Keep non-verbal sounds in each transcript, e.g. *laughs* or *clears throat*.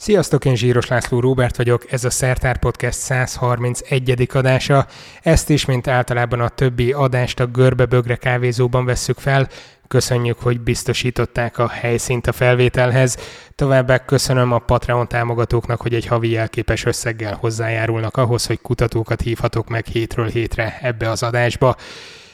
Sziasztok, én Zsíros László Róbert vagyok, ez a Szertár Podcast 131. adása. Ezt is, mint általában a többi adást a Görbe-Bögre kávézóban vesszük fel. Köszönjük, hogy biztosították a helyszínt a felvételhez. Továbbá köszönöm a Patreon támogatóknak, hogy egy havi jelképes összeggel hozzájárulnak ahhoz, hogy kutatókat hívhatok meg hétről hétre ebbe az adásba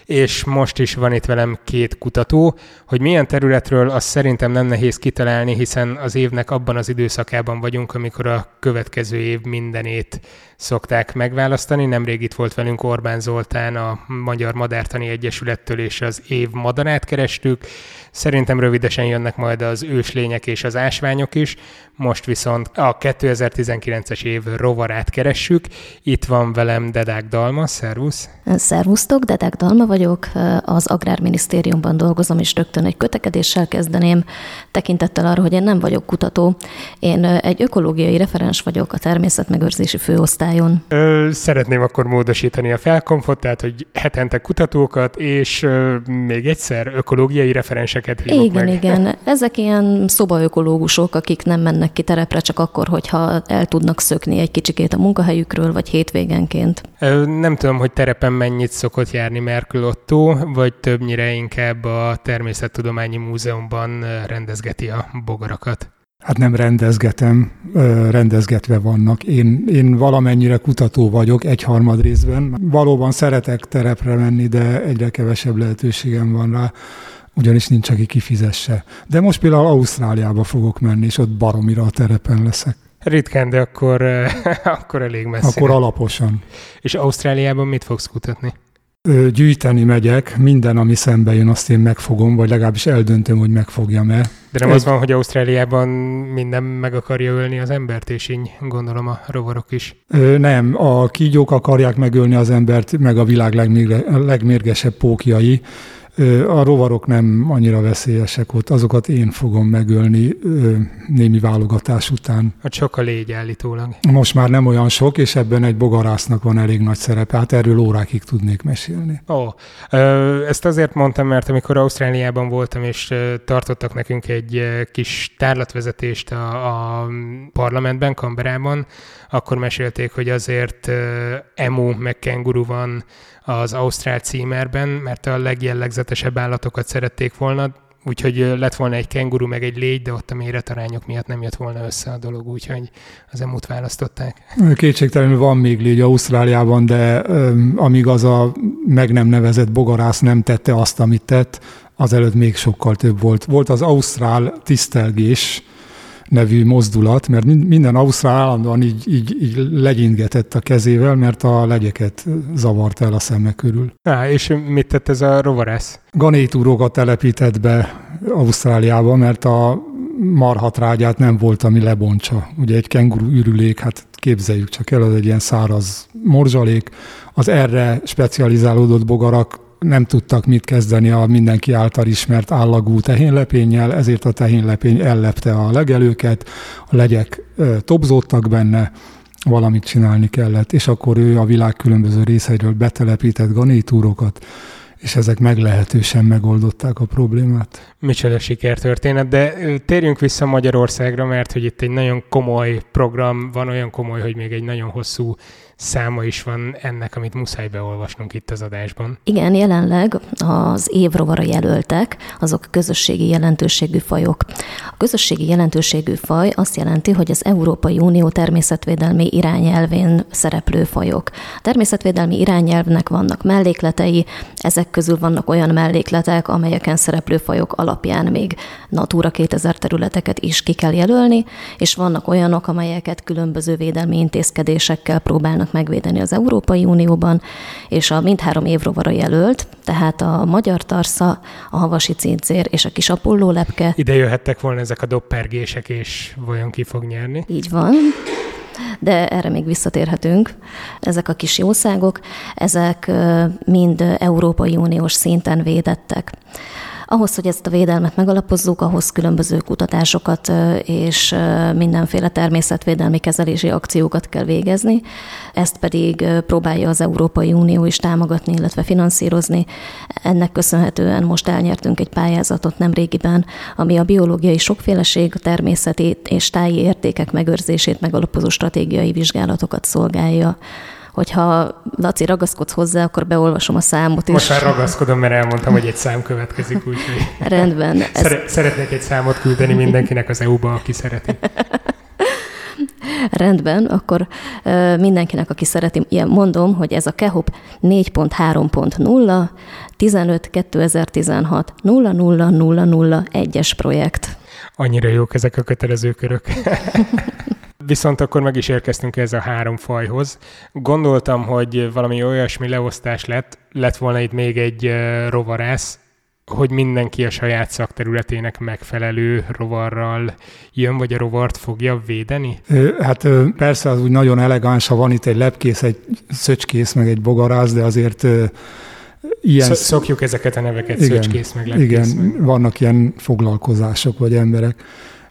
és most is van itt velem két kutató. Hogy milyen területről, azt szerintem nem nehéz kitalálni, hiszen az évnek abban az időszakában vagyunk, amikor a következő év mindenét szokták megválasztani. Nemrég itt volt velünk Orbán Zoltán a Magyar Madártani Egyesülettől, és az év madarát kerestük. Szerintem rövidesen jönnek majd az őslények és az ásványok is. Most viszont a 2019-es év rovarát keressük. Itt van velem Dedák Dalma, szervusz! Szervusztok, Dedák Dalma vagyok, az Agrárminisztériumban dolgozom, és rögtön egy kötekedéssel kezdeném, tekintettel arra, hogy én nem vagyok kutató. Én egy ökológiai referens vagyok a természetmegőrzési főosztályon. Ö, szeretném akkor módosítani a felkonfot, tehát hogy hetente kutatókat, és ö, még egyszer ökológiai referenseket hívok Igen, meg. igen. Ezek ilyen szobaökológusok, akik nem mennek ki terepre csak akkor, hogyha el tudnak szökni egy kicsikét a munkahelyükről, vagy hétvégenként. Ö, nem tudom, hogy terepen mennyit szokott járni Merkül Otto, vagy többnyire inkább a Természettudományi Múzeumban rendezgeti a bogarakat. Hát nem rendezgetem, rendezgetve vannak. Én, én valamennyire kutató vagyok, egyharmad részben. Valóban szeretek terepre menni, de egyre kevesebb lehetőségem van rá, ugyanis nincs, aki kifizesse. De most például Ausztráliába fogok menni, és ott baromira a terepen leszek. Ritkán, de akkor, *laughs* akkor elég messze. Akkor alaposan. És Ausztráliában mit fogsz kutatni? Gyűjteni megyek, minden, ami szembe jön, azt én megfogom, vagy legalábbis eldöntöm, hogy megfogjam-e. De nem Egy... az van, hogy Ausztráliában minden meg akarja ölni az embert, és így gondolom a rovarok is. Ö, nem, a kígyók akarják megölni az embert, meg a világ legmérge, legmérgesebb pókjai. A rovarok nem annyira veszélyesek ott, azokat én fogom megölni némi válogatás után. Hát sok a légy állítólag. Most már nem olyan sok, és ebben egy bogarásznak van elég nagy szerepe. Hát erről órákig tudnék mesélni. Ó, ezt azért mondtam, mert amikor Ausztráliában voltam, és tartottak nekünk egy kis tárlatvezetést a, a parlamentben, Kamberában, akkor mesélték, hogy azért emu meg kenguru van az Ausztrál címerben, mert a legjellegzetesebb állatokat szerették volna, úgyhogy lett volna egy kenguru meg egy légy, de ott a méretarányok miatt nem jött volna össze a dolog, úgyhogy az emút választották. Kétségtelenül van még légy Ausztráliában, de um, amíg az a meg nem nevezett bogarász nem tette azt, amit tett, azelőtt még sokkal több volt. Volt az Ausztrál tisztelgés, nevű mozdulat, mert minden ausztrál állandóan így, így, így legyingetett a kezével, mert a legyeket zavart el a szeme körül. Á, és mit tett ez a rovarász? Ganétúrokat telepített be Ausztráliába, mert a marhatrágyát nem volt, ami lebontsa. Ugye egy kenguru ürülék, hát képzeljük csak el, az egy ilyen száraz morzsalék. Az erre specializálódott bogarak nem tudtak mit kezdeni a mindenki által ismert állagú tehénlepénnyel, ezért a tehénlepény ellepte a legelőket, a legyek tobzódtak benne, valamit csinálni kellett, és akkor ő a világ különböző részeiről betelepített ganétúrokat, és ezek meglehetősen megoldották a problémát. Micsoda sikertörténet, de térjünk vissza Magyarországra, mert hogy itt egy nagyon komoly program van, olyan komoly, hogy még egy nagyon hosszú száma is van ennek, amit muszáj beolvasnunk itt az adásban. Igen, jelenleg az évrovara jelöltek, azok közösségi jelentőségű fajok. A közösségi jelentőségű faj azt jelenti, hogy az Európai Unió természetvédelmi irányelvén szereplő fajok. A természetvédelmi irányelvnek vannak mellékletei, ezek közül vannak olyan mellékletek, amelyeken szereplő fajok alapján még Natura 2000 területeket is ki kell jelölni, és vannak olyanok, amelyeket különböző védelmi intézkedésekkel próbálnak próbálnak megvédeni az Európai Unióban, és a mindhárom évrovara jelölt, tehát a magyar tarsza, a havasi cincér és a kis apolló lepke. Ide jöhettek volna ezek a doppergések, és vajon ki fog nyerni? Így van de erre még visszatérhetünk. Ezek a kis jószágok, ezek mind Európai Uniós szinten védettek. Ahhoz, hogy ezt a védelmet megalapozzuk, ahhoz különböző kutatásokat és mindenféle természetvédelmi kezelési akciókat kell végezni. Ezt pedig próbálja az Európai Unió is támogatni, illetve finanszírozni. Ennek köszönhetően most elnyertünk egy pályázatot nem régiben, ami a biológiai sokféleség, a természeti és táji értékek megőrzését megalapozó stratégiai vizsgálatokat szolgálja hogyha Laci ragaszkodsz hozzá, akkor beolvasom a számot is. Most már ragaszkodom, mert elmondtam, hogy egy szám következik, úgyhogy... Rendben. Ez... Szeretnék egy számot küldeni mindenkinek az EU-ba, aki szereti. *laughs* Rendben, akkor mindenkinek, aki szereti, ilyen mondom, hogy ez a KEHOP 4.3.0 15 2016 00001-es projekt. Annyira jók ezek a kötelező körök. *laughs* Viszont akkor meg is érkeztünk ez a három fajhoz. Gondoltam, hogy valami olyasmi leosztás lett, lett volna itt még egy rovarász, hogy mindenki a saját szakterületének megfelelő rovarral jön, vagy a rovart fogja védeni? Hát persze az úgy nagyon elegáns, ha van itt egy lepkész, egy szöcskész, meg egy bogarász, de azért ilyen... Szokjuk ezeket a neveket, igen, szöcskész, meg lepkész. Igen, meg. vannak ilyen foglalkozások, vagy emberek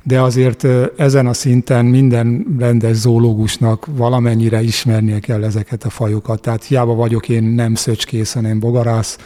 de azért ezen a szinten minden rendes zoológusnak valamennyire ismernie kell ezeket a fajokat. Tehát hiába vagyok én nem szöcskész, hanem bogarász,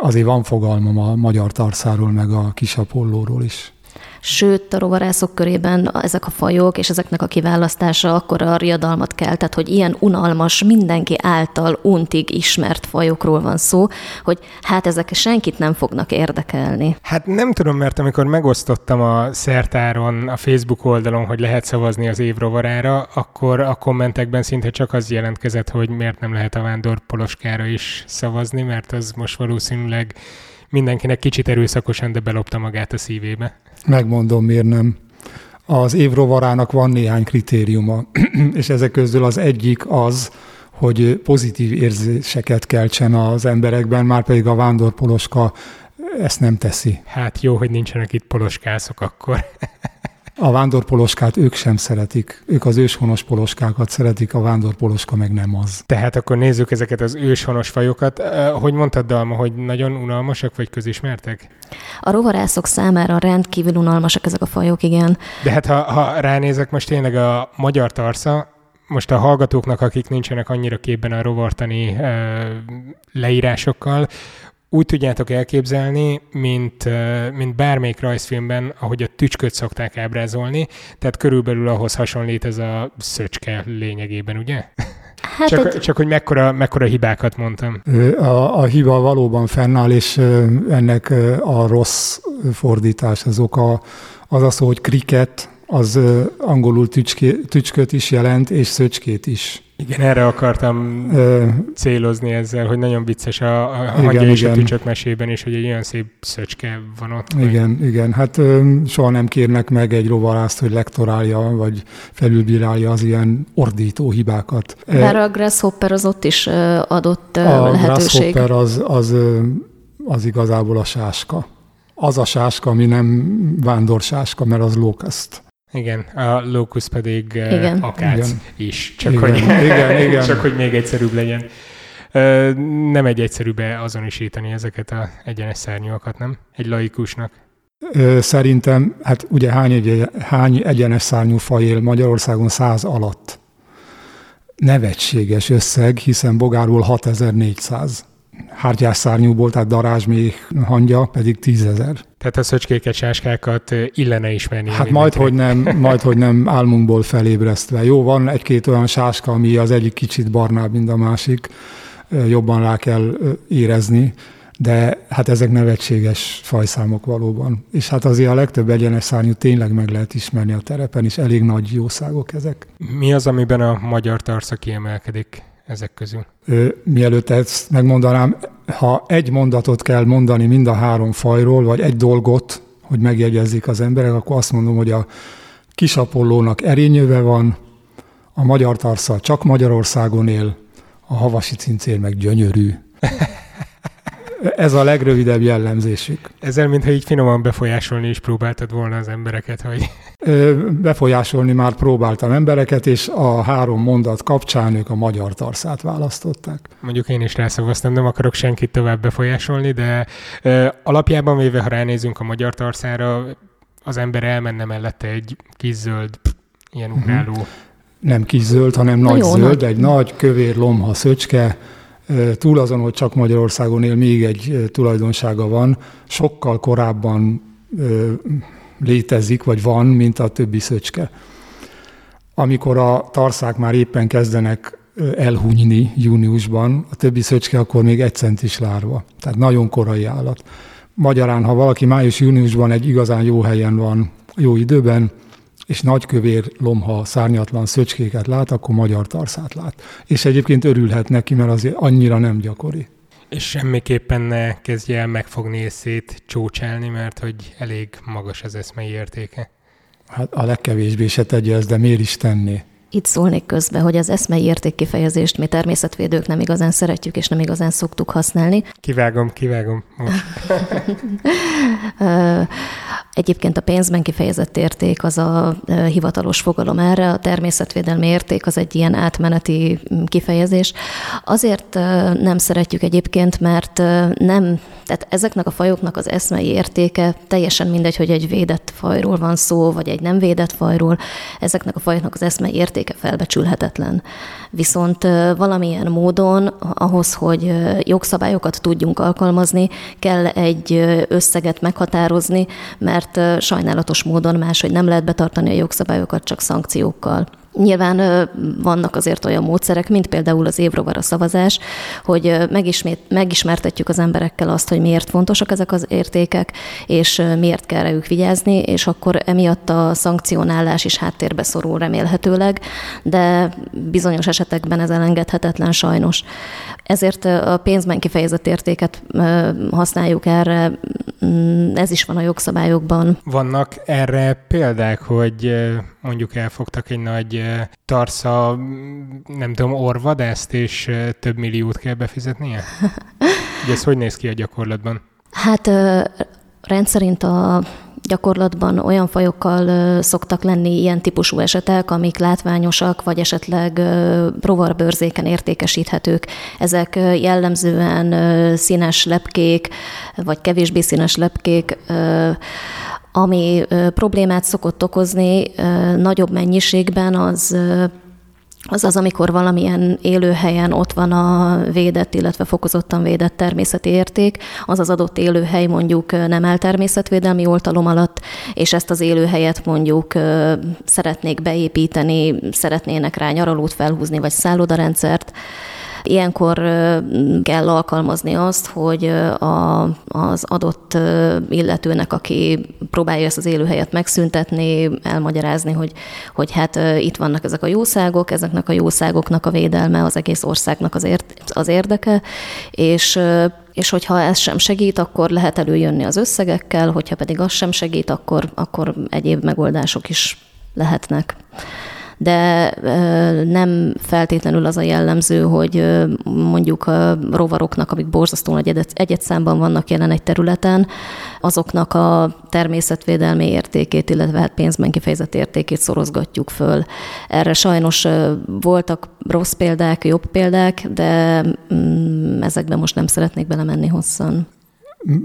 azért van fogalmam a magyar tarszáról, meg a kisapollóról is sőt a rovarászok körében ezek a fajok és ezeknek a kiválasztása akkor a riadalmat kell, tehát hogy ilyen unalmas, mindenki által untig ismert fajokról van szó, hogy hát ezek senkit nem fognak érdekelni. Hát nem tudom, mert amikor megosztottam a szertáron, a Facebook oldalon, hogy lehet szavazni az év rovarára, akkor a kommentekben szinte csak az jelentkezett, hogy miért nem lehet a vándor poloskára is szavazni, mert az most valószínűleg mindenkinek kicsit erőszakosan, de belopta magát a szívébe. Megmondom, miért nem. Az évrovarának van néhány kritériuma, *clears throat* és ezek közül az egyik az, hogy pozitív érzéseket keltsen az emberekben, már pedig a vándorpoloska ezt nem teszi. Hát jó, hogy nincsenek itt poloskászok akkor. *laughs* A vándorpoloskát ők sem szeretik. Ők az őshonos poloskákat szeretik, a vándorpoloska meg nem az. Tehát akkor nézzük ezeket az őshonos fajokat. Hogy mondtad, Dalma, hogy nagyon unalmasak vagy közismertek? A rovarászok számára rendkívül unalmasak ezek a fajok, igen. De hát ha, ha ránézek most tényleg a magyar tarsza, most a hallgatóknak, akik nincsenek annyira képben a rovartani leírásokkal, úgy tudjátok elképzelni, mint, mint bármelyik rajzfilmben, ahogy a tücsköt szokták ábrázolni, tehát körülbelül ahhoz hasonlít ez a szöcske lényegében, ugye? Hát csak, egy... csak hogy mekkora, mekkora hibákat mondtam. A, a hiba valóban fennáll, és ennek a rossz fordítás az oka az az, hogy kriket, az angolul tücské, tücsköt is jelent, és szöcskét is. Igen, erre akartam Ö, célozni ezzel, hogy nagyon vicces a, a igen, hangya és a tücsök mesében is, hogy egy olyan szép szöcske van ott. Igen, vagy... igen. Hát ö, soha nem kérnek meg egy rovarászt, hogy lektorálja, vagy felülbírálja az ilyen ordító hibákat. Bár a Grasshopper az ott is adott a lehetőség. A Grasshopper az, az, az igazából a sáska. Az a sáska, ami nem vándorsáska, mert az locust. Igen, a locus pedig igen. akác igen. is, csak, igen. Hogy, igen, igen. *laughs* csak hogy még egyszerűbb legyen. Nem egy egyszerű azonosítani ezeket a egyenes szárnyúakat, nem? Egy laikusnak. Szerintem, hát ugye hány, egy, hány egyenes szárnyú faj él Magyarországon száz alatt? Nevetséges összeg, hiszen Bogárból 6400 hártyás szárnyúból, tehát darázsméh hangya pedig tízezer. Tehát a szöcskéket, sáskákat illene ismerni. Hát majd, hogy nem, majd, hogy nem álmunkból felébresztve. Jó, van egy-két olyan sáska, ami az egyik kicsit barnább, mint a másik, jobban rá kell érezni, de hát ezek nevetséges fajszámok valóban. És hát azért a legtöbb egyenes szárnyú tényleg meg lehet ismerni a terepen, és elég nagy jószágok ezek. Mi az, amiben a magyar tarsza kiemelkedik? Ezek közül? Mielőtt ezt megmondanám, ha egy mondatot kell mondani mind a három fajról, vagy egy dolgot, hogy megjegyezzék az emberek, akkor azt mondom, hogy a kisapollónak erényöve van, a magyar tarsza csak Magyarországon él, a havasi cincér meg gyönyörű. *laughs* Ez a legrövidebb jellemzésük. Ezzel, mintha így finoman befolyásolni is próbáltad volna az embereket, hogy... Befolyásolni már próbáltam embereket, és a három mondat kapcsán ők a magyar tarszát választották. Mondjuk én is rászavaztam, nem akarok senkit tovább befolyásolni, de alapjában véve, ha ránézünk a magyar tarszára, az ember elmenne mellette egy kis zöld, ilyen mhm. ugráló... Uh-huh. Nem kis zöld, hanem nagy Jó, zöld, nagy. egy nagy kövér lomha szöcske, túl azon, hogy csak Magyarországon él, még egy tulajdonsága van, sokkal korábban létezik, vagy van, mint a többi szöcske. Amikor a tarszák már éppen kezdenek elhunyni júniusban, a többi szöcske akkor még egy centis lárva. Tehát nagyon korai állat. Magyarán, ha valaki május-júniusban egy igazán jó helyen van, jó időben, és nagykövér lomha szárnyatlan szöcskéket lát, akkor magyar tarszát lát. És egyébként örülhet neki, mert azért annyira nem gyakori. És semmiképpen ne kezdje el megfogni és szét mert hogy elég magas az eszmei értéke. Hát a legkevésbé se tegye ezt, de miért is tenné? Itt szólnék közbe, hogy az eszmei értékkifejezést mi természetvédők nem igazán szeretjük, és nem igazán szoktuk használni. Kivágom, kivágom. *laughs* *laughs* Egyébként a pénzben kifejezett érték az a hivatalos fogalom erre, a természetvédelmi érték az egy ilyen átmeneti kifejezés. Azért nem szeretjük egyébként, mert nem, tehát ezeknek a fajoknak az eszmei értéke teljesen mindegy, hogy egy védett fajról van szó, vagy egy nem védett fajról, ezeknek a fajoknak az eszmei értéke felbecsülhetetlen. Viszont valamilyen módon ahhoz, hogy jogszabályokat tudjunk alkalmazni, kell egy összeget meghatározni, mert sajnálatos módon máshogy nem lehet betartani a jogszabályokat csak szankciókkal. Nyilván vannak azért olyan módszerek, mint például az évrovara szavazás, hogy megismét, megismertetjük az emberekkel azt, hogy miért fontosak ezek az értékek, és miért kell rájuk vigyázni, és akkor emiatt a szankcionálás is háttérbe szorul remélhetőleg, de bizonyos esetekben ez elengedhetetlen sajnos. Ezért a pénzben kifejezett értéket használjuk erre, mm, ez is van a jogszabályokban. Vannak erre példák, hogy mondjuk elfogtak egy nagy tarsza, nem tudom, orvadászt, és több milliót kell befizetnie? *laughs* Ugye ez hogy néz ki a gyakorlatban? Hát rendszerint a gyakorlatban olyan fajokkal szoktak lenni ilyen típusú esetek, amik látványosak, vagy esetleg rovarbőrzéken értékesíthetők. Ezek jellemzően színes lepkék, vagy kevésbé színes lepkék, ami problémát szokott okozni nagyobb mennyiségben, az az az, amikor valamilyen élőhelyen ott van a védett, illetve fokozottan védett természeti érték, az az adott élőhely mondjuk nem el természetvédelmi oltalom alatt, és ezt az élőhelyet mondjuk szeretnék beépíteni, szeretnének rá nyaralót felhúzni, vagy szállodarendszert, Ilyenkor kell alkalmazni azt, hogy a, az adott illetőnek, aki próbálja ezt az élőhelyet megszüntetni, elmagyarázni, hogy, hogy hát itt vannak ezek a jószágok, ezeknek a jószágoknak a védelme az egész országnak az, ért, az érdeke, és és hogyha ez sem segít, akkor lehet előjönni az összegekkel, hogyha pedig az sem segít, akkor, akkor egyéb megoldások is lehetnek de nem feltétlenül az a jellemző, hogy mondjuk a rovaroknak, amik borzasztóan nagy egyet vannak jelen egy területen, azoknak a természetvédelmi értékét, illetve hát pénzben kifejezett értékét szorozgatjuk föl. Erre sajnos voltak rossz példák, jobb példák, de mm, ezekben most nem szeretnék belemenni hosszan.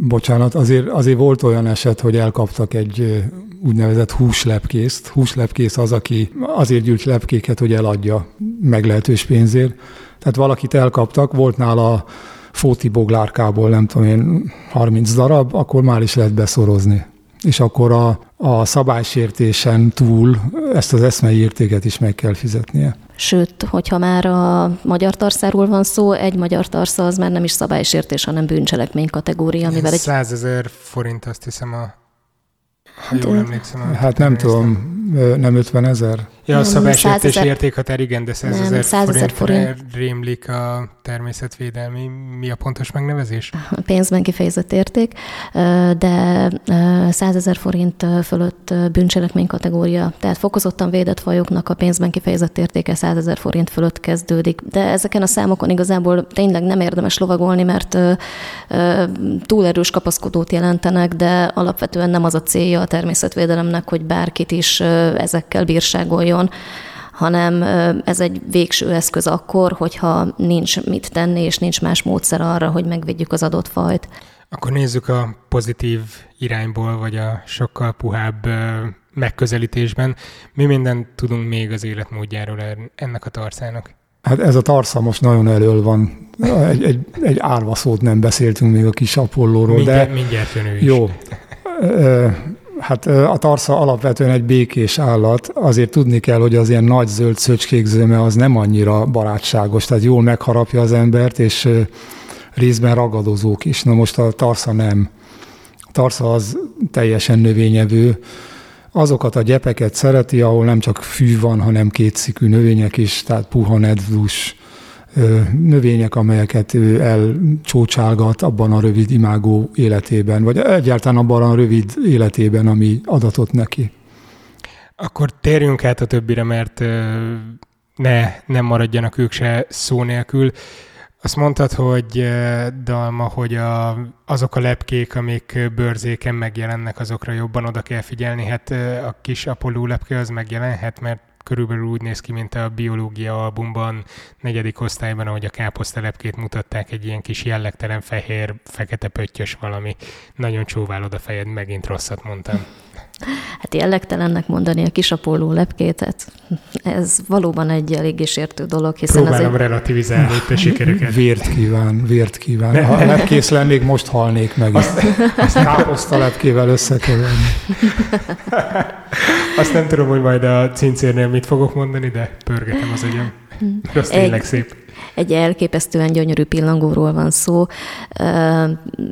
Bocsánat, azért, azért volt olyan eset, hogy elkaptak egy úgynevezett húslepkészt. Húslepkész az, aki azért gyűjt lepkéket, hogy eladja meglehetős pénzért. Tehát valakit elkaptak, volt nála fóti boglárkából, nem tudom én, 30 darab, akkor már is lehet beszorozni. És akkor a, a szabálysértésen túl ezt az eszmei értéket is meg kell fizetnie. Sőt, hogyha már a magyar tarszáról van szó, egy magyar tarsza az már nem is szabálysértés, hanem bűncselekmény kategória, amivel egy... 100 ezer forint azt hiszem a ha jól emlékszem. Hát nem tudom, nem 50 ezer? Ja, a szabálysértési értékhatár, igen, de 100 ezer forint, forint rémlik a természetvédelmi. Mi a pontos megnevezés? A pénzben kifejezett érték, de 100 ezer forint fölött bűncselekmény kategória. Tehát fokozottan védett fajoknak a pénzben kifejezett értéke 100 ezer forint fölött kezdődik. De ezeken a számokon igazából tényleg nem érdemes lovagolni, mert túl erős kapaszkodót jelentenek, de alapvetően nem az a célja a természetvédelemnek, hogy bárkit is ezekkel bírságoljon hanem ez egy végső eszköz akkor, hogyha nincs mit tenni, és nincs más módszer arra, hogy megvédjük az adott fajt. Akkor nézzük a pozitív irányból, vagy a sokkal puhább megközelítésben. Mi mindent tudunk még az életmódjáról ennek a tarszának? Hát ez a tarsza most nagyon elől van. Egy, egy, egy árva szót nem beszéltünk még a kis Apollóról, mindjárt, de... Mindjárt jön ő is. Jó. Hát a tarsza alapvetően egy békés állat, azért tudni kell, hogy az ilyen nagy zöld szöcskékzőme az nem annyira barátságos, tehát jól megharapja az embert, és részben ragadozók is. Na most a tarsza nem. A tarsza az teljesen növényevő, azokat a gyepeket szereti, ahol nem csak fű van, hanem kétszikű növények is, tehát puha nedvus növények, amelyeket ő elcsócsálgat abban a rövid imágó életében, vagy egyáltalán abban a rövid életében, ami adatott neki. Akkor térjünk át a többire, mert ne, nem maradjanak ők se szó nélkül. Azt mondtad, hogy Dalma, hogy a, azok a lepkék, amik bőrzéken megjelennek, azokra jobban oda kell figyelni. Hát a kis Apollo lepke az megjelenhet, mert körülbelül úgy néz ki, mint a biológia albumban, negyedik osztályban, ahogy a káposztelepkét mutatták, egy ilyen kis jellegtelen fehér, fekete pöttyös valami. Nagyon csóválod a fejed, megint rosszat mondtam. Hát jellegtelennek mondani a kisapoló lepkét, hát ez valóban egy eléggé sértő dolog, hiszen Próbálom egy... relativizálni itt a sikereket. Vért kíván, vért kíván. Ne, ha lepkész lennék, most halnék meg. Azt, azt *laughs* káposzta lepkével összekeverni. Azt nem tudom, hogy majd a cincérnél mit fogok mondani, de pörgetem az agyam. Az tényleg szép egy elképesztően gyönyörű pillangóról van szó,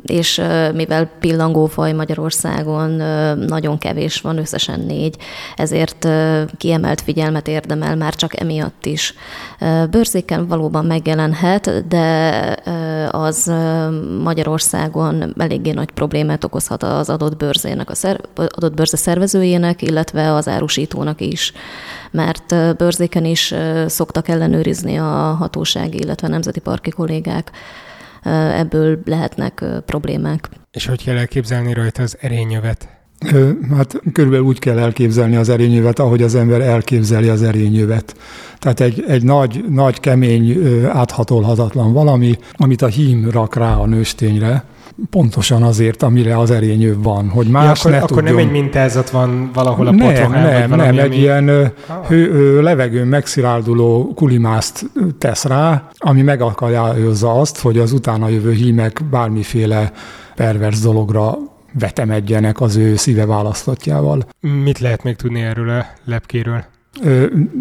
és mivel pillangófaj Magyarországon nagyon kevés van, összesen négy, ezért kiemelt figyelmet érdemel már csak emiatt is. Bőrzéken valóban megjelenhet, de az Magyarországon eléggé nagy problémát okozhat az adott bőrzének, a szer- adott bőrze szervezőjének, illetve az árusítónak is mert bőrzéken is szoktak ellenőrizni a hatósági, illetve a nemzeti parki kollégák. Ebből lehetnek problémák. És hogy kell elképzelni rajta az erényövet? Hát körülbelül úgy kell elképzelni az erényövet, ahogy az ember elképzeli az erényövet. Tehát egy, egy nagy, nagy, kemény, áthatolhatatlan valami, amit a hím rak rá a nőstényre, Pontosan azért, amire az erényő van, hogy más ja, akkor, ne akkor tudjon. nem egy mintázat van valahol a nem, potrohán, Nem, nem, nem, egy ilyen ah. hő, levegőn megszilárduló kulimászt tesz rá, ami megakadályozza azt, hogy az utána jövő hímek bármiféle pervers dologra vetemedjenek az ő szíve választottjával. Mit lehet még tudni erről a lepkéről?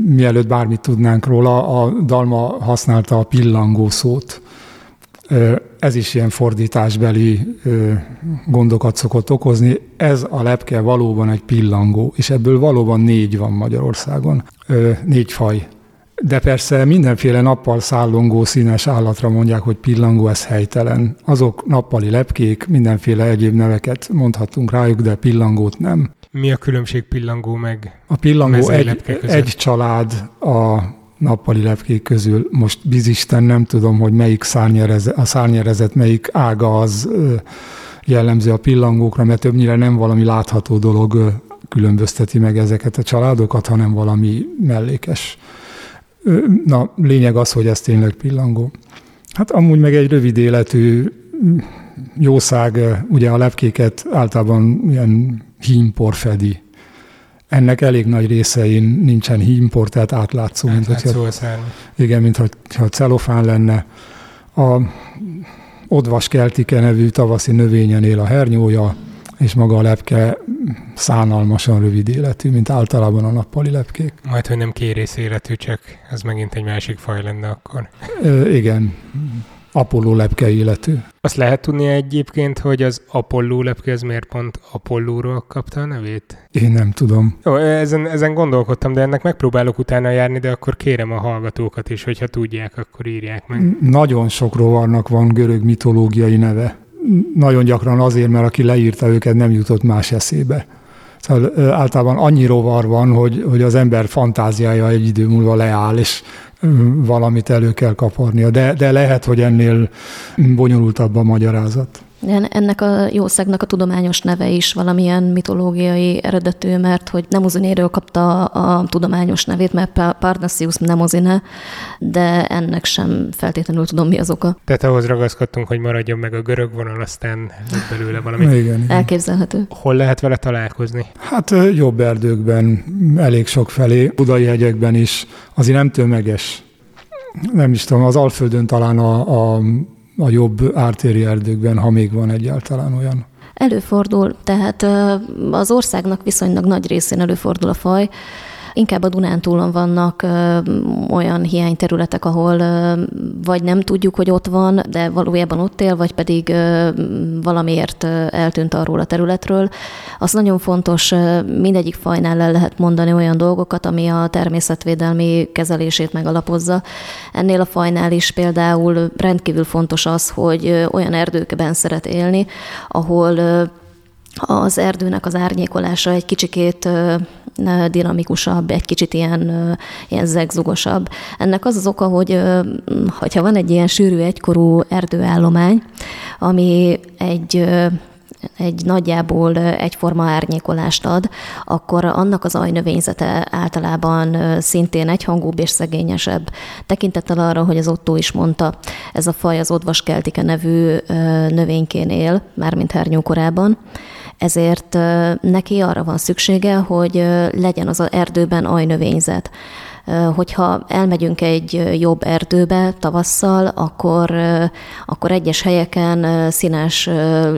Mielőtt bármit tudnánk róla, a Dalma használta a pillangó szót ez is ilyen fordításbeli gondokat szokott okozni. Ez a lepke valóban egy pillangó, és ebből valóban négy van Magyarországon, négy faj. De persze mindenféle nappal szállongó színes állatra mondják, hogy pillangó, ez helytelen. Azok nappali lepkék, mindenféle egyéb neveket mondhatunk rájuk, de pillangót nem. Mi a különbség pillangó meg A pillangó egy, egy család a nappali lepkék közül. Most bizisten nem tudom, hogy melyik szárnyerezet, a szárnyerezet, melyik ága az jellemző a pillangókra, mert többnyire nem valami látható dolog különbözteti meg ezeket a családokat, hanem valami mellékes. Na, lényeg az, hogy ez tényleg pillangó. Hát amúgy meg egy rövid életű jószág, ugye a lepkéket általában ilyen hímpor fedi. Ennek elég nagy részein nincsen hímpor, tehát átlátszó, mint hogyha, igen, mint hogyha celofán lenne. A odvas keltike nevű tavaszi növényen él a hernyója, és maga a lepke szánalmasan rövid életű, mint általában a nappali lepkék. Majd, hogy nem kérész életű, csak ez megint egy másik faj lenne akkor. Ö, igen. Apolló lepke életű. Azt lehet tudni egyébként, hogy az Apolló lepke az miért pont Apollóról kapta a nevét? Én nem tudom. Jó, ezen, ezen gondolkodtam, de ennek megpróbálok utána járni, de akkor kérem a hallgatókat is, hogyha tudják, akkor írják meg. Nagyon sok rovarnak van görög mitológiai neve. Nagyon gyakran azért, mert aki leírta őket, nem jutott más eszébe. Szóval általában annyi rovar van, hogy, hogy az ember fantáziája egy idő múlva leáll, és valamit elő kell kaparnia. De, de lehet, hogy ennél bonyolultabb a magyarázat. Ennek a jószágnak a tudományos neve is valamilyen mitológiai eredetű, mert hogy Nemozinéről kapta a tudományos nevét, mert Parnasius Nemozine, de ennek sem feltétlenül tudom, mi az oka. Tehát ahhoz ragaszkodtunk, hogy maradjon meg a görög vonal, aztán belőle valami. Igen, igen. Elképzelhető. Hol lehet vele találkozni? Hát jobb erdőkben, elég sok felé, budai hegyekben is, azért nem tömeges. Nem is tudom, az Alföldön talán a, a a jobb ártéri erdőkben, ha még van egyáltalán olyan. Előfordul, tehát az országnak viszonylag nagy részén előfordul a faj, Inkább a Dunántúlon vannak ö, olyan hiányterületek, ahol ö, vagy nem tudjuk, hogy ott van, de valójában ott él, vagy pedig ö, valamiért eltűnt arról a területről. Az nagyon fontos, ö, mindegyik fajnál el lehet mondani olyan dolgokat, ami a természetvédelmi kezelését megalapozza. Ennél a fajnál is például rendkívül fontos az, hogy olyan erdőkben szeret élni, ahol az erdőnek az árnyékolása egy kicsikét dinamikusabb, egy kicsit ilyen, ilyen zegzugosabb. Ennek az az oka, hogy ha van egy ilyen sűrű egykorú erdőállomány, ami egy egy nagyjából egyforma árnyékolást ad, akkor annak az ajnövényzete általában szintén egyhangúbb és szegényesebb. Tekintettel arra, hogy az Otto is mondta, ez a faj az odvaskeltike nevű növénykén él, mármint hernyókorában, ezért neki arra van szüksége, hogy legyen az erdőben ajnövényzet hogyha elmegyünk egy jobb erdőbe tavasszal, akkor, akkor egyes helyeken színes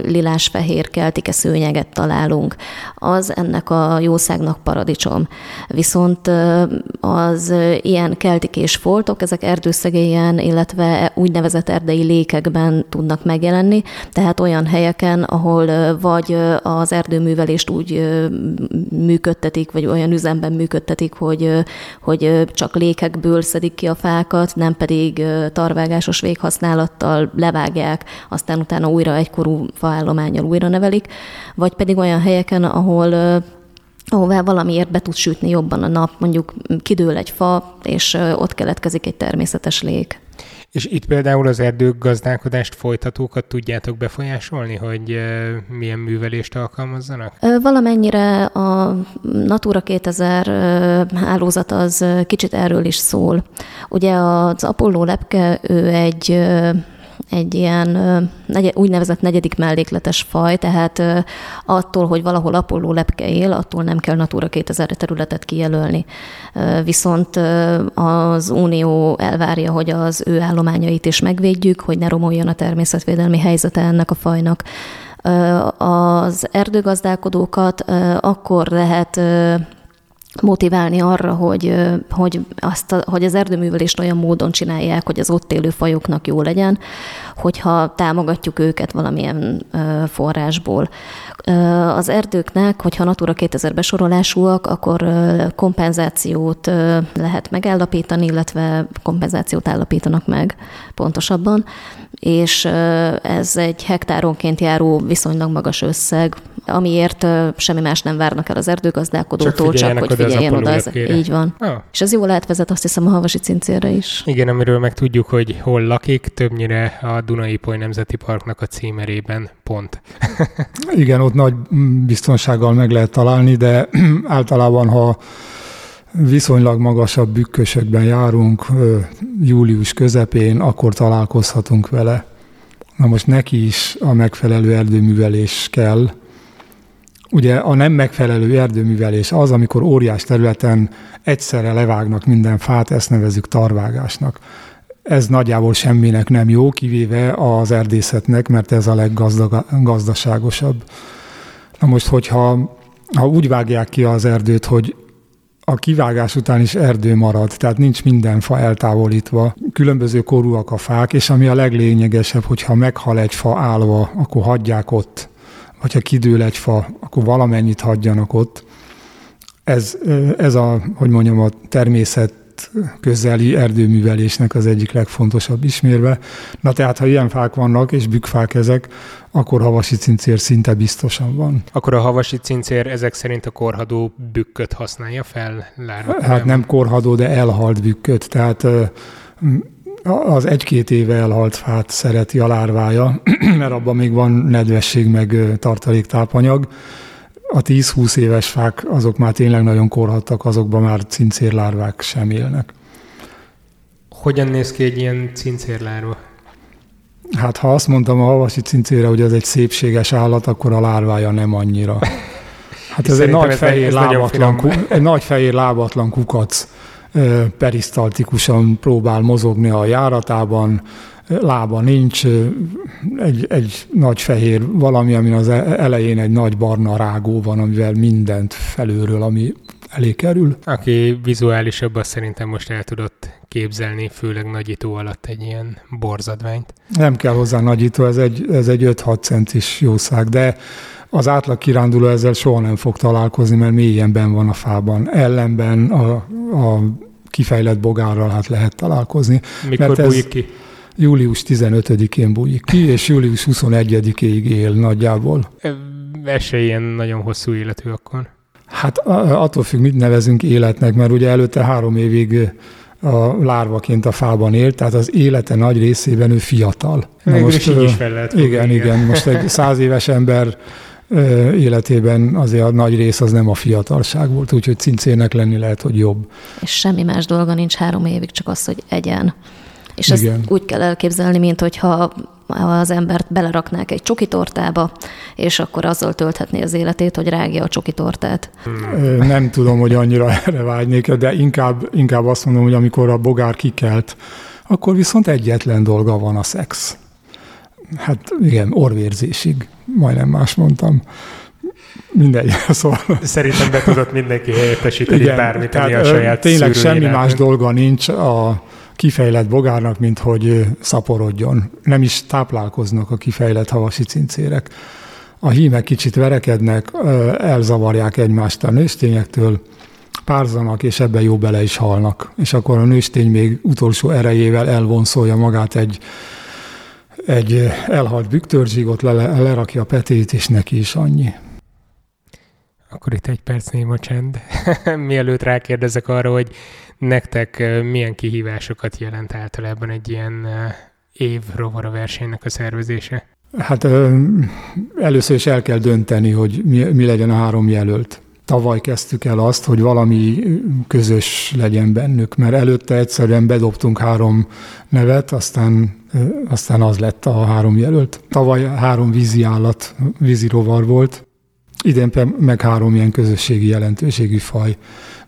lilás-fehér keltike szőnyeget találunk. Az ennek a jószágnak paradicsom. Viszont az ilyen keltikés foltok, ezek erdőszegélyen, illetve úgynevezett erdei lékekben tudnak megjelenni, tehát olyan helyeken, ahol vagy az erdőművelést úgy működtetik, vagy olyan üzemben működtetik, hogy, hogy csak lékekből szedik ki a fákat, nem pedig tarvágásos véghasználattal levágják, aztán utána újra egykorú faállományjal újra nevelik, vagy pedig olyan helyeken, ahol ahová valamiért be tud sütni jobban a nap, mondjuk kidől egy fa, és ott keletkezik egy természetes lék. És itt például az erdőgazdálkodást folytatókat tudjátok befolyásolni, hogy milyen művelést alkalmazzanak? Valamennyire a Natura 2000 hálózat az kicsit erről is szól. Ugye az Apollo lepke, ő egy egy ilyen úgynevezett negyedik mellékletes faj, tehát attól, hogy valahol Apolló lepke él, attól nem kell Natura 2000 területet kijelölni. Viszont az Unió elvárja, hogy az ő állományait is megvédjük, hogy ne romoljon a természetvédelmi helyzete ennek a fajnak. Az erdőgazdálkodókat akkor lehet motiválni arra, hogy, hogy, azt a, hogy az erdőművelést olyan módon csinálják, hogy az ott élő fajoknak jó legyen, hogyha támogatjuk őket valamilyen forrásból. Az erdőknek, hogyha Natura 2000 besorolásúak, akkor kompenzációt lehet megállapítani, illetve kompenzációt állapítanak meg pontosabban, és ez egy hektáronként járó viszonylag magas összeg, amiért semmi más nem várnak el az erdőgazdálkodótól, csak, csak hogy figyeljen oda. Ez, így van. Oh. És ez jól átvezet azt hiszem a havasi cincérre is. Igen, amiről meg tudjuk, hogy hol lakik, többnyire a Dunai Poly Nemzeti Parknak a címerében pont. *laughs* Igen, ott nagy biztonsággal meg lehet találni, de *clears throat* általában, ha viszonylag magasabb bükkösökben járunk, július közepén, akkor találkozhatunk vele. Na most neki is a megfelelő erdőművelés kell, Ugye a nem megfelelő erdőművelés az, amikor óriás területen egyszerre levágnak minden fát, ezt nevezük tarvágásnak. Ez nagyjából semminek nem jó, kivéve az erdészetnek, mert ez a leggazdaságosabb. Na most, hogyha ha úgy vágják ki az erdőt, hogy a kivágás után is erdő marad, tehát nincs minden fa eltávolítva. Különböző korúak a fák, és ami a leglényegesebb, hogyha meghal egy fa állva, akkor hagyják ott, ha kidől egy fa, akkor valamennyit hagyjanak ott. Ez, ez a, hogy mondjam, a természet közeli erdőművelésnek az egyik legfontosabb ismérve. Na tehát, ha ilyen fák vannak, és bükkfák ezek, akkor havasi cincér szinte biztosan van. Akkor a havasi cincér ezek szerint a korhadó bükköt használja fel? Lárva, hát nem korhadó, de elhalt bükköt. Tehát az egy-két éve elhalt fát szereti a lárvája, *clears throat* mert abban még van nedvesség meg tartaléktápanyag a 10-20 éves fák azok már tényleg nagyon korhattak, azokban már cincérlárvák sem élnek. Hogyan néz ki egy ilyen cincérlárva? Hát ha azt mondtam a havasi cincére, hogy ez egy szépséges állat, akkor a lárvája nem annyira. *laughs* Hát ez egy nagy, fehér ez lábatlan, ku, egy nagy fehér lábatlan kukac perisztaltikusan próbál mozogni a járatában, lába nincs, egy, egy nagy fehér valami, amin az e-, elején egy nagy barna rágó van, amivel mindent felőről, ami elé kerül. Aki vizuálisabb, azt szerintem most el tudott képzelni, főleg nagyító alatt egy ilyen borzadványt. Nem kell hozzá nagyító, ez egy, ez egy 5-6 centis jószág, de az átlag kiránduló ezzel soha nem fog találkozni, mert mélyen ben van a fában. Ellenben a, a kifejlett bogárral hát lehet találkozni. Mikor mert ez, ki? július 15-én bújik ki, és július 21-ig él nagyjából. Esély ilyen nagyon hosszú életű akkor? Hát attól függ, mit nevezünk életnek, mert ugye előtte három évig a lárvaként a fában élt, tehát az élete nagy részében ő fiatal. Na most, így is fel lehet igen, igen, igen. Most egy *laughs* száz éves ember életében azért a nagy rész az nem a fiatalság volt, úgyhogy cincének lenni lehet, hogy jobb. És semmi más dolga nincs három évig, csak az, hogy egyen. És Igen. ezt úgy kell elképzelni, mint hogyha az embert beleraknák egy csokitortába, és akkor azzal tölthetné az életét, hogy rágja a csokitortát. Nem tudom, hogy annyira erre vágynék, de inkább, inkább azt mondom, hogy amikor a bogár kikelt, akkor viszont egyetlen dolga van a szex. Hát igen, orvérzésig, majdnem más mondtam. Mindegy, *laughs* szóval. Szerintem be tudott mindenki helyettesíteni igen, bármit, ami a saját Tényleg semmi más dolga nincs a kifejlett bogárnak, mint hogy szaporodjon. Nem is táplálkoznak a kifejlett havasi cincérek. A hímek kicsit verekednek, elzavarják egymást a nőstényektől, párzanak, és ebbe jó bele is halnak. És akkor a nőstény még utolsó erejével elvonszolja magát egy, egy elhalt büktörzsígot, le, lerakja a petét, és neki is annyi. Akkor itt egy perc néma csend. *laughs* Mielőtt rákérdezek arra, hogy nektek milyen kihívásokat jelent általában egy ilyen év rovara versenynek a szervezése? Hát először is el kell dönteni, hogy mi, mi legyen a három jelölt. Tavaly kezdtük el azt, hogy valami közös legyen bennük, mert előtte egyszerűen bedobtunk három nevet, aztán, aztán az lett a három jelölt. Tavaly három vízi állat, vízi rovar volt, idén meg három ilyen közösségi jelentőségű faj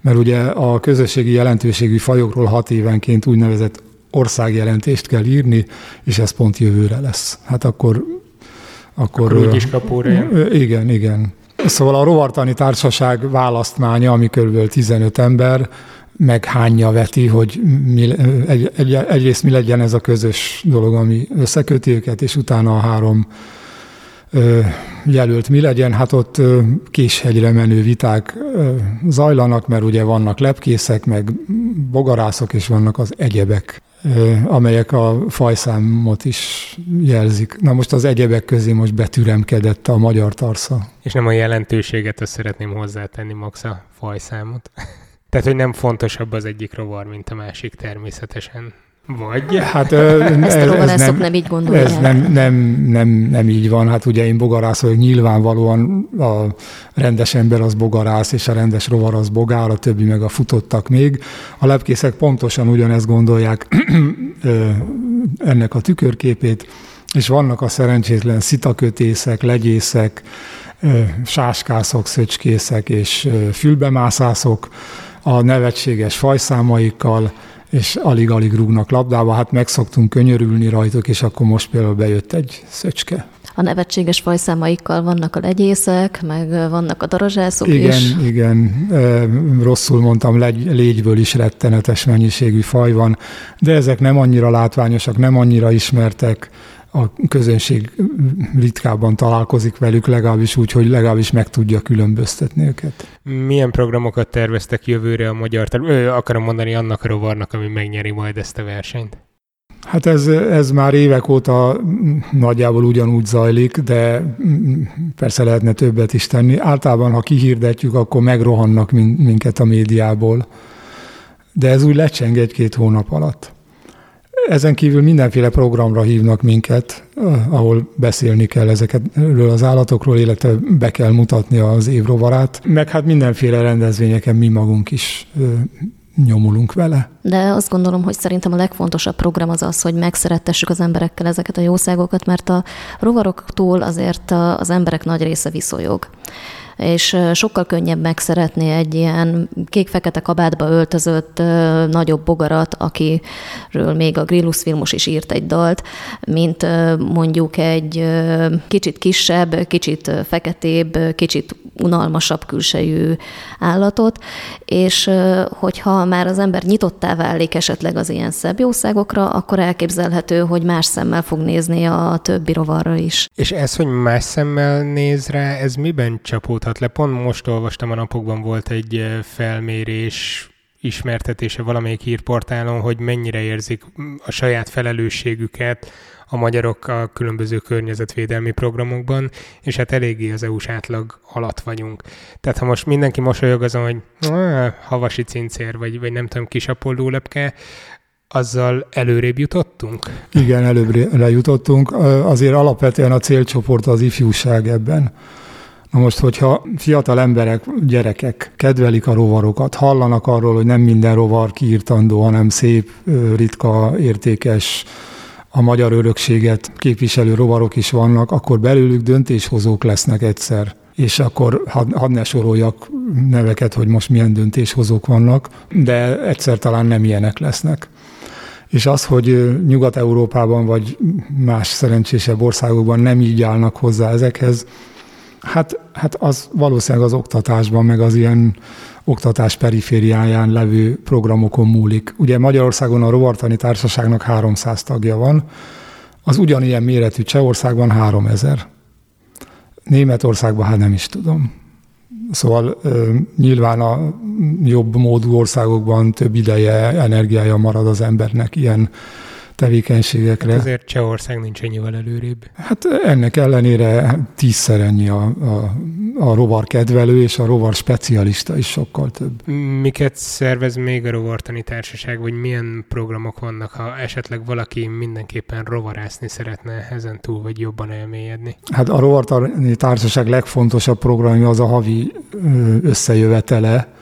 mert ugye a közösségi jelentőségű fajokról hat évenként úgynevezett országjelentést kell írni, és ez pont jövőre lesz. Hát akkor... Akkor, akkor úgyis kapóra Igen, igen. Szóval a rovartani társaság választmánya, ami kb. 15 ember, meg hányja veti, hogy mi, egy, egy, egyrészt mi legyen ez a közös dolog, ami összeköti őket, és utána a három jelölt mi legyen, hát ott késhegyre menő viták zajlanak, mert ugye vannak lepkészek, meg bogarászok, és vannak az egyebek, amelyek a fajszámot is jelzik. Na most az egyebek közé most betüremkedett a magyar tarsza. És nem a jelentőséget, azt szeretném hozzátenni, Max, a fajszámot. *laughs* Tehát, hogy nem fontosabb az egyik rovar, mint a másik természetesen. Vagy? Hát ez, ez nem, nem így gondolják. Ez nem, nem, nem, nem így van. Hát ugye én bogarász vagyok, nyilvánvalóan a rendes ember az bogarász, és a rendes rovar az bogár, a többi meg a futottak még. A lepkészek pontosan ugyanezt gondolják ennek a tükörképét, és vannak a szerencsétlen szitakötészek, legyészek, sáskászok, szöcskészek és fülbemászászok a nevetséges fajszámaikkal, és alig-alig rúgnak labdába, hát megszoktunk könyörülni rajtuk, és akkor most például bejött egy szöcske. a nevetséges fajszámaikkal vannak a legyészek, meg vannak a darazsászok igen, is. Igen, rosszul mondtam, legy, légyből is rettenetes mennyiségű faj van, de ezek nem annyira látványosak, nem annyira ismertek, a közönség ritkábban találkozik velük, legalábbis úgy, hogy legalábbis meg tudja különböztetni őket. Milyen programokat terveztek jövőre a magyar, ö, akarom mondani annak a rovarnak, ami megnyeri majd ezt a versenyt? Hát ez, ez már évek óta nagyjából ugyanúgy zajlik, de persze lehetne többet is tenni. Általában, ha kihirdetjük, akkor megrohannak minket a médiából. De ez úgy lecseng egy-két hónap alatt. Ezen kívül mindenféle programra hívnak minket, ahol beszélni kell ezekről az állatokról, illetve be kell mutatni az évrovarát, meg hát mindenféle rendezvényeken mi magunk is nyomulunk vele. De azt gondolom, hogy szerintem a legfontosabb program az az, hogy megszerettessük az emberekkel ezeket a jószágokat, mert a rovaroktól azért az emberek nagy része viszonyog és sokkal könnyebb megszeretni egy ilyen kék-fekete kabátba öltözött nagyobb bogarat, akiről még a Grillus filmos is írt egy dalt, mint mondjuk egy kicsit kisebb, kicsit feketébb, kicsit unalmasabb külsejű állatot, és hogyha már az ember nyitottá válik esetleg az ilyen szebb jószágokra, akkor elképzelhető, hogy más szemmel fog nézni a többi rovarra is. És ez, hogy más szemmel néz rá, ez miben csapódhat le? Pont most olvastam a napokban volt egy felmérés, ismertetése valamelyik hírportálon, hogy mennyire érzik a saját felelősségüket a magyarok a különböző környezetvédelmi programokban, és hát eléggé az EU-s átlag alatt vagyunk. Tehát ha most mindenki mosolyog azon, hogy havasi cincér, vagy, vagy nem tudom, kisapoldó lepke, azzal előrébb jutottunk? Igen, előbbre jutottunk. Azért alapvetően a célcsoport az ifjúság ebben. Na most, hogyha fiatal emberek, gyerekek kedvelik a rovarokat, hallanak arról, hogy nem minden rovar kiirtandó, hanem szép, ritka, értékes, a magyar örökséget képviselő rovarok is vannak, akkor belőlük döntéshozók lesznek egyszer. És akkor hadd had ne soroljak neveket, hogy most milyen döntéshozók vannak, de egyszer talán nem ilyenek lesznek. És az, hogy Nyugat-Európában vagy más szerencsésebb országokban nem így állnak hozzá ezekhez, hát, hát az valószínűleg az oktatásban, meg az ilyen oktatás perifériáján levő programokon múlik. Ugye Magyarországon a rovartani társaságnak 300 tagja van, az ugyanilyen méretű Csehországban 3000. Németországban hát nem is tudom. Szóval nyilván a jobb módú országokban több ideje, energiája marad az embernek ilyen tevékenységekre. Hát azért Csehország nincs ennyivel előrébb. Hát ennek ellenére tízszer ennyi a, a, a rovar kedvelő, és a rovar specialista is sokkal több. Miket szervez még a rovartani társaság, vagy milyen programok vannak, ha esetleg valaki mindenképpen rovarászni szeretne ezen túl, vagy jobban elmélyedni? Hát a rovartani társaság legfontosabb programja az a havi összejövetele,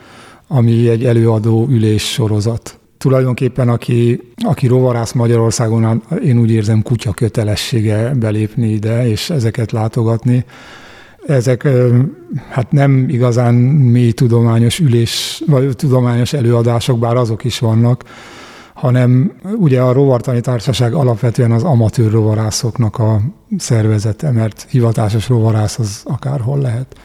ami egy előadó ülés sorozat tulajdonképpen aki, aki rovarász Magyarországon, én úgy érzem kutya kötelessége belépni ide, és ezeket látogatni. Ezek hát nem igazán mély tudományos ülés, vagy tudományos előadások, bár azok is vannak, hanem ugye a rovartani társaság alapvetően az amatőr rovarászoknak a szervezete, mert hivatásos rovarász az akárhol lehet.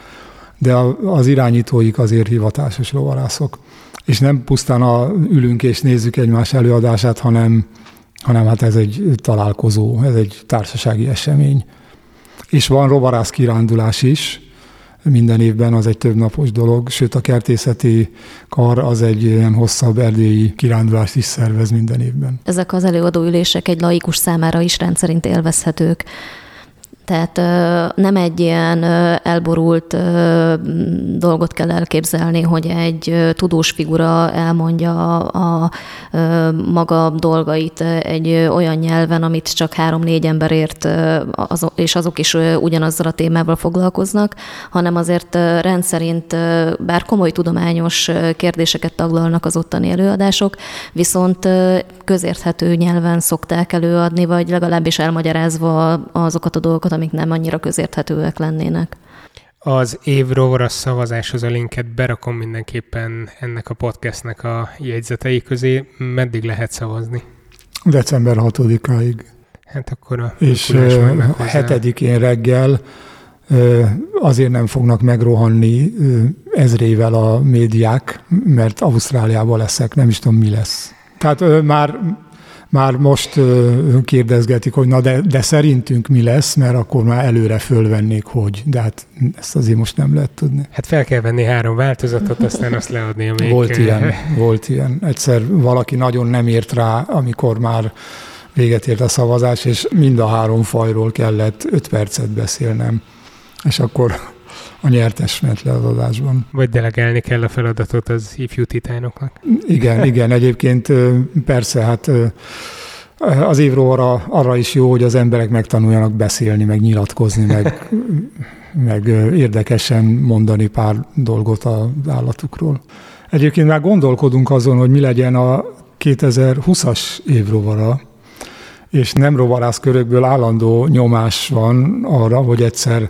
De az irányítóik azért hivatásos rovarászok és nem pusztán a, ülünk és nézzük egymás előadását, hanem, hanem hát ez egy találkozó, ez egy társasági esemény. És van rovarász kirándulás is, minden évben az egy több napos dolog, sőt a kertészeti kar az egy ilyen hosszabb erdélyi kirándulást is szervez minden évben. Ezek az előadóülések egy laikus számára is rendszerint élvezhetők. Tehát nem egy ilyen elborult dolgot kell elképzelni, hogy egy tudós figura elmondja a maga dolgait egy olyan nyelven, amit csak három-négy ember ért, és azok is ugyanazzal a témával foglalkoznak, hanem azért rendszerint, bár komoly tudományos kérdéseket taglalnak az ottani előadások, viszont közérthető nyelven szokták előadni, vagy legalábbis elmagyarázva azokat a dolgokat, amik nem annyira közérthetőek lennének. Az év rovaras szavazáshoz a linket berakom mindenképpen ennek a podcastnek a jegyzetei közé. Meddig lehet szavazni? December 6-áig. Hát akkor a És a hetedikén reggel azért nem fognak megrohanni ezrével a médiák, mert Ausztráliában leszek, nem is tudom mi lesz. Tehát már már most kérdezgetik, hogy na de, de szerintünk mi lesz, mert akkor már előre fölvennék, hogy. De hát ezt azért most nem lehet tudni. Hát fel kell venni három változatot, aztán azt leadni, amelyik... Volt ilyen, *laughs* volt ilyen. Egyszer valaki nagyon nem ért rá, amikor már véget ért a szavazás, és mind a három fajról kellett öt percet beszélnem. És akkor a nyertes ment le az adásban. Vagy delegálni kell a feladatot az ifjú titánoknak. Igen, *laughs* igen, egyébként persze, hát az évróra arra is jó, hogy az emberek megtanuljanak beszélni, meg nyilatkozni, meg, *laughs* meg érdekesen mondani pár dolgot az állatukról. Egyébként már gondolkodunk azon, hogy mi legyen a 2020-as évrovara, és nem rovarász körökből állandó nyomás van arra, hogy egyszer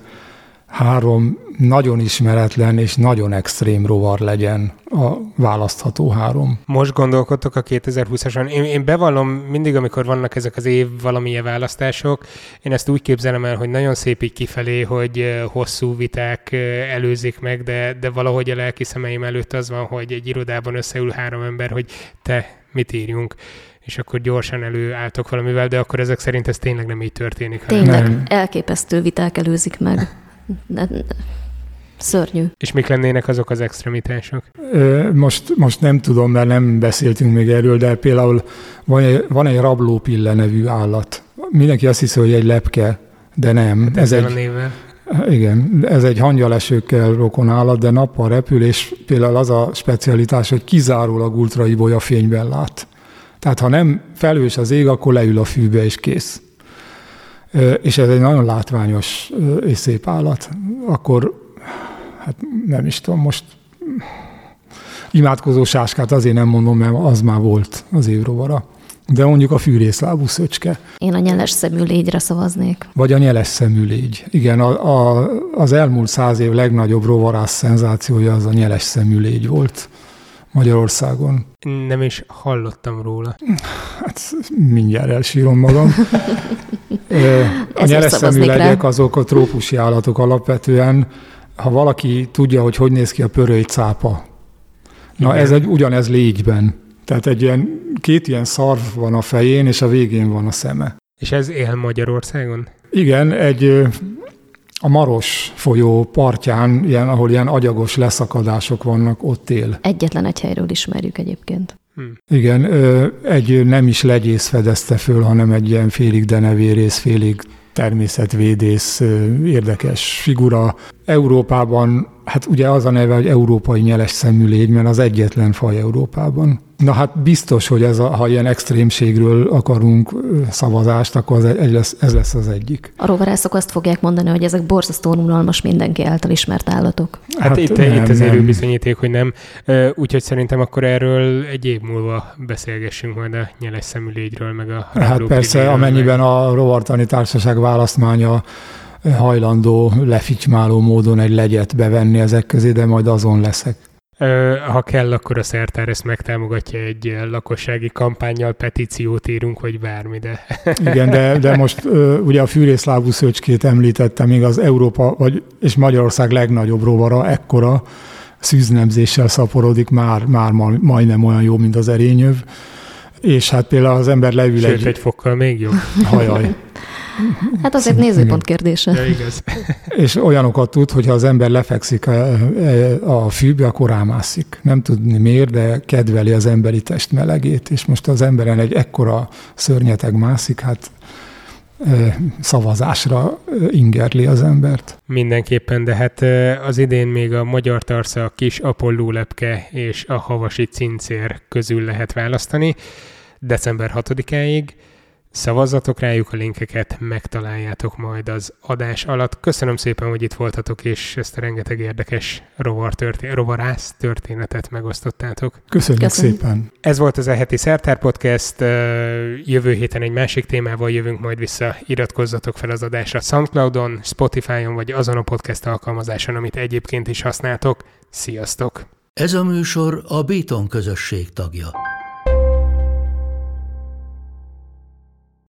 három nagyon ismeretlen és nagyon extrém rovar legyen a választható három. Most gondolkodtok a 2020-ason. Én, én bevallom mindig, amikor vannak ezek az év valamilyen választások, én ezt úgy képzelem el, hogy nagyon szép így kifelé, hogy hosszú viták előzik meg, de, de valahogy a lelki szemeim előtt az van, hogy egy irodában összeül három ember, hogy te mit írjunk és akkor gyorsan előálltok valamivel, de akkor ezek szerint ez tényleg nem így történik. Tényleg, nem. elképesztő viták előzik meg. Szörnyű. És mik lennének azok az extremitások? Most, most nem tudom, mert nem beszéltünk még erről, de például van egy, van egy rablópille nevű állat. Mindenki azt hiszi, hogy egy lepke, de nem. Hát ez egy, a névvel. Igen, ez egy hangyalesőkkel rokon állat, de nappal repül, és például az a specialitás, hogy kizárólag ultraibolya fényben lát. Tehát ha nem felős az ég, akkor leül a fűbe, és kész és ez egy nagyon látványos és szép állat, akkor hát nem is tudom, most imádkozó sáskát azért nem mondom, mert az már volt az évrovara. De mondjuk a fűrészlábú szöcske. Én a nyeles szemű légyre szavaznék. Vagy a nyeles szemű légy. Igen, a, a, az elmúlt száz év legnagyobb rovarász szenzációja az a nyeles szemű légy volt. Magyarországon. Nem is hallottam róla. Hát mindjárt elsírom magam. *laughs* *laughs* a nyereszemű legyek azok a trópusi állatok alapvetően. Ha valaki tudja, hogy hogy néz ki a pörői cápa, na Igen. ez egy ugyanez légyben. Tehát egy ilyen, két ilyen szarv van a fején, és a végén van a szeme. És ez él Magyarországon? Igen, egy a Maros folyó partján, ilyen, ahol ilyen agyagos leszakadások vannak, ott él. Egyetlen egy helyről ismerjük egyébként. Hmm. Igen, egy nem is legyész fedezte föl, hanem egy ilyen félig denevérész, félig természetvédész, érdekes figura. Európában, hát ugye az a neve, hogy európai nyeles szemű légy, mert az egyetlen faj Európában. Na hát biztos, hogy ez a, ha ilyen extrémségről akarunk szavazást, akkor az egy lesz, ez lesz az egyik. A rovarászok azt fogják mondani, hogy ezek borzasztóan unalmas mindenki által ismert állatok. Hát, hát itt, nem, itt az érő bizonyíték, hogy nem. Úgyhogy szerintem akkor erről egy év múlva beszélgessünk majd a nyeles szemű légyről, meg a Hát persze, amennyiben meg... a rovartani társaság választmánya hajlandó leficsimáló módon egy legyet bevenni ezek közé, de majd azon leszek. Ha kell, akkor a szertár ezt megtámogatja egy lakossági kampányjal, petíciót írunk, vagy bármi, de... Igen, de, de *laughs* most ugye a fűrészlábú szöcskét említette, még az Európa, vagy, és Magyarország legnagyobb rovara, ekkora szűznemzéssel szaporodik, már, már majdnem olyan jó, mint az erényöv. És hát például az ember leül Sőt, egy... egy fokkal még jobb. Hajaj. Hát azért nézőpont kérdése. Ja, igaz. *laughs* És olyanokat tud, hogyha az ember lefekszik a, a fűbe, akkor rámászik. Nem tudni miért, de kedveli az emberi test melegét, és most az emberen egy ekkora szörnyeteg mászik, hát szavazásra ingerli az embert. Mindenképpen, de hát az idén még a magyar tarsza, a kis apolló lepke és a havasi cincér közül lehet választani december 6-áig. Szavazzatok rájuk, a linkeket megtaláljátok majd az adás alatt. Köszönöm szépen, hogy itt voltatok, és ezt a rengeteg érdekes rovar történ- rovarász történetet megosztottátok. Köszönjük Köszönöm. szépen. Ez volt az eheti Szertár Podcast. Jövő héten egy másik témával jövünk majd vissza. Iratkozzatok fel az adásra Soundcloudon, Spotify-on, vagy azon a podcast alkalmazáson, amit egyébként is használtok. Sziasztok! Ez a műsor a Béton közösség tagja.